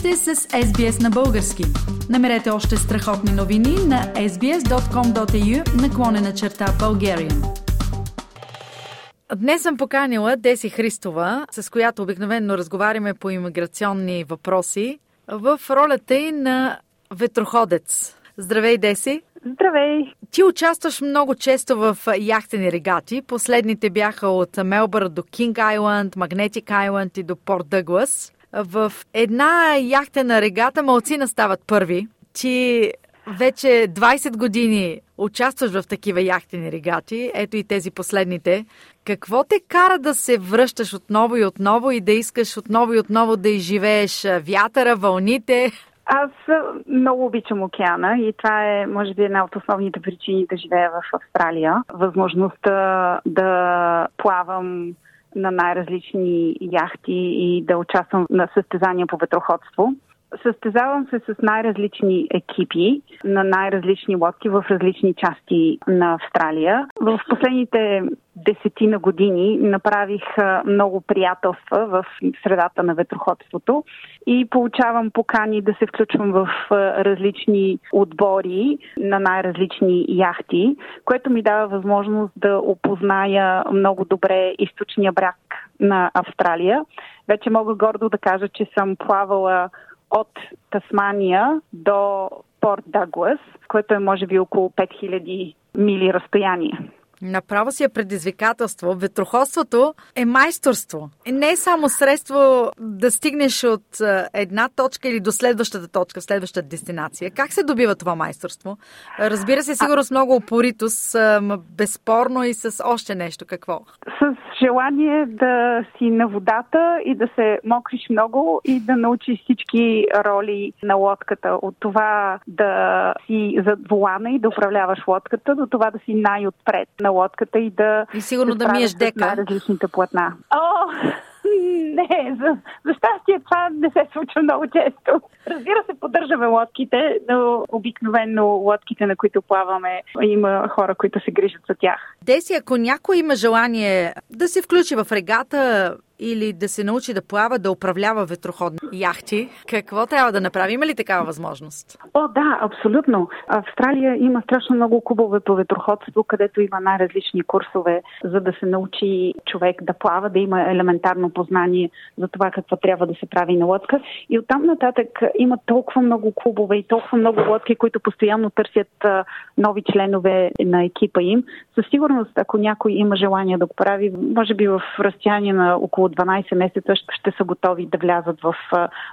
сте с SBS на български. Намерете още страхотни новини на sbs.com.au наклонена черта Bulgarian. Днес съм поканила Деси Христова, с която обикновено разговаряме по иммиграционни въпроси, в ролята й на ветроходец. Здравей, Деси! Здравей! Ти участваш много често в яхтени регати. Последните бяха от Мелбър до Кинг Айланд, Магнетик Айланд и до Порт Дъглас. В една яхтена регата малцина стават първи. Ти вече 20 години участваш в такива яхтени регати, ето и тези последните. Какво те кара да се връщаш отново и отново и да искаш отново и отново да изживееш вятъра, вълните? Аз много обичам океана и това е, може би, една от основните причини да живея в Австралия. Възможността да плавам на най-различни яхти и да участвам на състезания по ветроходство. Състезавам се с най-различни екипи на най-различни лодки в различни части на Австралия. В последните десетина години направих много приятелства в средата на ветроходството и получавам покани да се включвам в различни отбори на най-различни яхти, което ми дава възможност да опозная много добре източния бряг на Австралия. Вече мога гордо да кажа, че съм плавала от Тасмания до Порт Даглас, което е може би около 5000 мили разстояние. Направо си е предизвикателство. Ветроходството е майсторство. Не е само средство да стигнеш от е, една точка или до следващата точка, следващата дестинация. Как се добива това майсторство? Разбира се, сигурно с много упоритост, безспорно и с още нещо. Какво? С желание да си на водата и да се мокриш много и да научиш всички роли на лодката. От това да си зад волана и да управляваш лодката, до това да си най-отпред на на лодката и да... И сигурно да миеш дека. различните платна. О, не, за, за щастие това не се случва много често. Разбира се, поддържаме лодките, но обикновено лодките, на които плаваме, има хора, които се грижат за тях. Деси, ако някой има желание да се включи в регата, или да се научи да плава, да управлява ветроходни яхти, какво трябва да направи? Има ли такава възможност? О, да, абсолютно. Австралия има страшно много клубове по ветроходство, където има най-различни курсове, за да се научи човек да плава, да има елементарно познание за това какво трябва да се прави на лодка. И оттам нататък има толкова много клубове и толкова много лодки, които постоянно търсят нови членове на екипа им. Със сигурност, ако някой има желание да го прави, може би в разстояние на около 12 месеца ще са готови да влязат в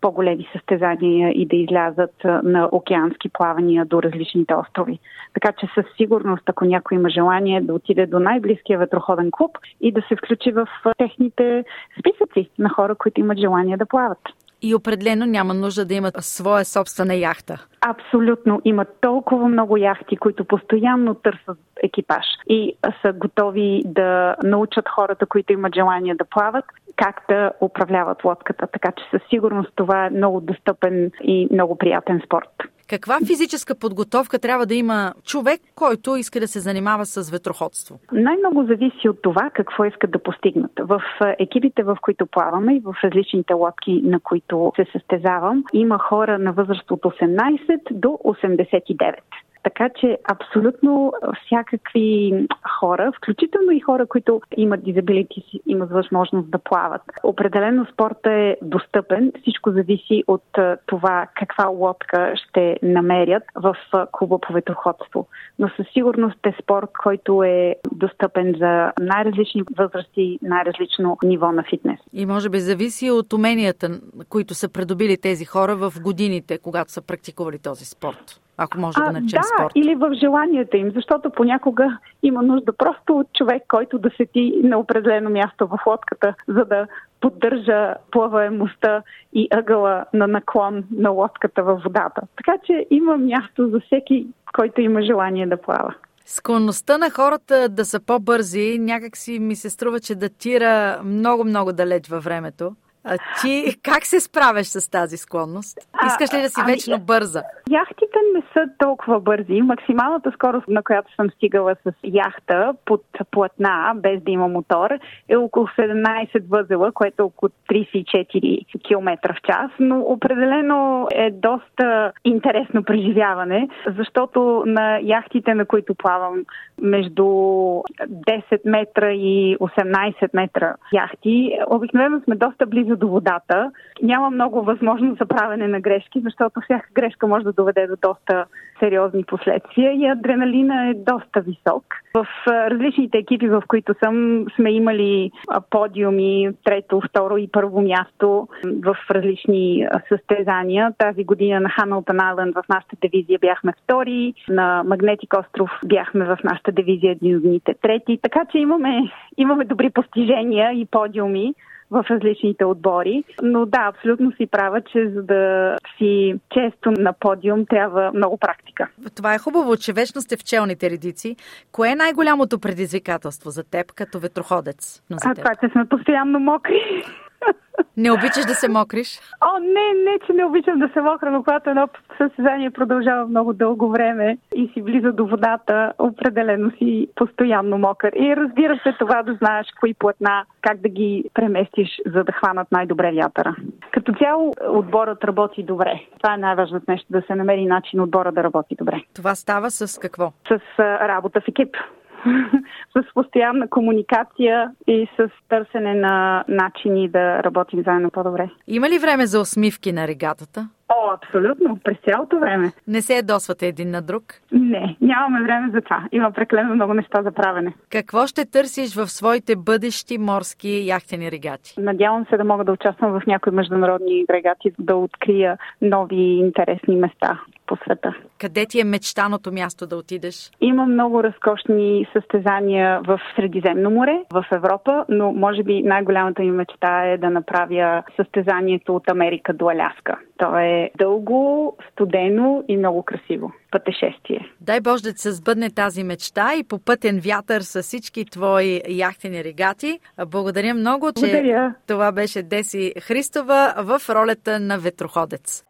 по-големи състезания и да излязат на океански плавания до различните острови. Така че със сигурност, ако някой има желание да отиде до най-близкия ветроходен клуб и да се включи в техните списъци на хора, които имат желание да плават. И определено няма нужда да имат своя собствена яхта. Абсолютно. Има толкова много яхти, които постоянно търсят екипаж и са готови да научат хората, които имат желание да плават, как да управляват лодката. Така че със сигурност това е много достъпен и много приятен спорт. Каква физическа подготовка трябва да има човек, който иска да се занимава с ветроходство? Най-много зависи от това какво искат да постигнат. В екипите, в които плаваме и в различните лодки, на които се състезавам, има хора на възраст от 18 до 89. Така че абсолютно всякакви хора, включително и хора, които имат дизабилити, имат възможност да плават. Определено спорта е достъпен. Всичко зависи от това каква лодка ще намерят в клуба по ветроходство. Но със сигурност е спорт, който е достъпен за най-различни възрасти, най-различно ниво на фитнес. И може би зависи от уменията, които са придобили тези хора в годините, когато са практикували този спорт ако може да го наречем да, спорт. или в желанията им, защото понякога има нужда просто от човек, който да седи на определено място в лодката, за да поддържа плаваемостта и ъгъла на наклон на лодката във водата. Така че има място за всеки, който има желание да плава. Склонността на хората да са по-бързи някак си ми се струва, че датира много-много далеч във времето. А ти как се справяш с тази склонност? Искаш ли да си а, вечно ами, бърза? Не са толкова бързи. Максималната скорост, на която съм стигала с яхта под платна, без да има мотор, е около 17 възела, което е около 34 км в час, но определено е доста интересно преживяване, защото на яхтите, на които плавам между 10 метра и 18 метра яхти, обикновено сме доста близо до водата. Няма много възможност за правене на грешки, защото всяка грешка може да доведе до доста сериозни последствия и адреналина е доста висок. В различните екипи, в които съм, сме имали подиуми, трето, второ и първо място в различни състезания. Тази година на Хамилтон Айленд в нашата дивизия бяхме втори, на Магнетик остров бяхме в нашата дивизия един дните трети. Така че имаме, имаме добри постижения и подиуми в различните отбори. Но да, абсолютно си права, че за да си често на подиум трябва много практика. Това е хубаво, че вечно сте в челните редици. Кое е най-голямото предизвикателство за теб като ветроходец? А това, че сме постоянно мокри. Не обичаш да се мокриш? О, не, не, че не обичам да се мокра, но когато едно състезание продължава много дълго време и си близо до водата, определено си постоянно мокър. И разбира се това да знаеш кои платна, как да ги преместиш, за да хванат най-добре вятъра. Като цяло отборът работи добре. Това е най-важното нещо, да се намери начин отбора да работи добре. Това става с какво? С работа в екип. с постоянна комуникация и с търсене на начини да работим заедно по-добре. Има ли време за усмивки на регатата? О, абсолютно. През цялото време. Не се ядосвате един на друг? Не, нямаме време за това. Има преклено много неща за правене. Какво ще търсиш в своите бъдещи морски яхтени регати? Надявам се да мога да участвам в някои международни регати, да открия нови интересни места по света. Къде ти е мечтаното място да отидеш? Има много разкошни състезания в Средиземно море, в Европа, но може би най-голямата ми мечта е да направя състезанието от Америка до Аляска. То е дълго, студено и много красиво пътешествие. Дай Боже да се сбъдне тази мечта и по пътен вятър с всички твои яхтени регати. Благодаря много, че Благодаря. това беше Деси Христова в ролята на ветроходец.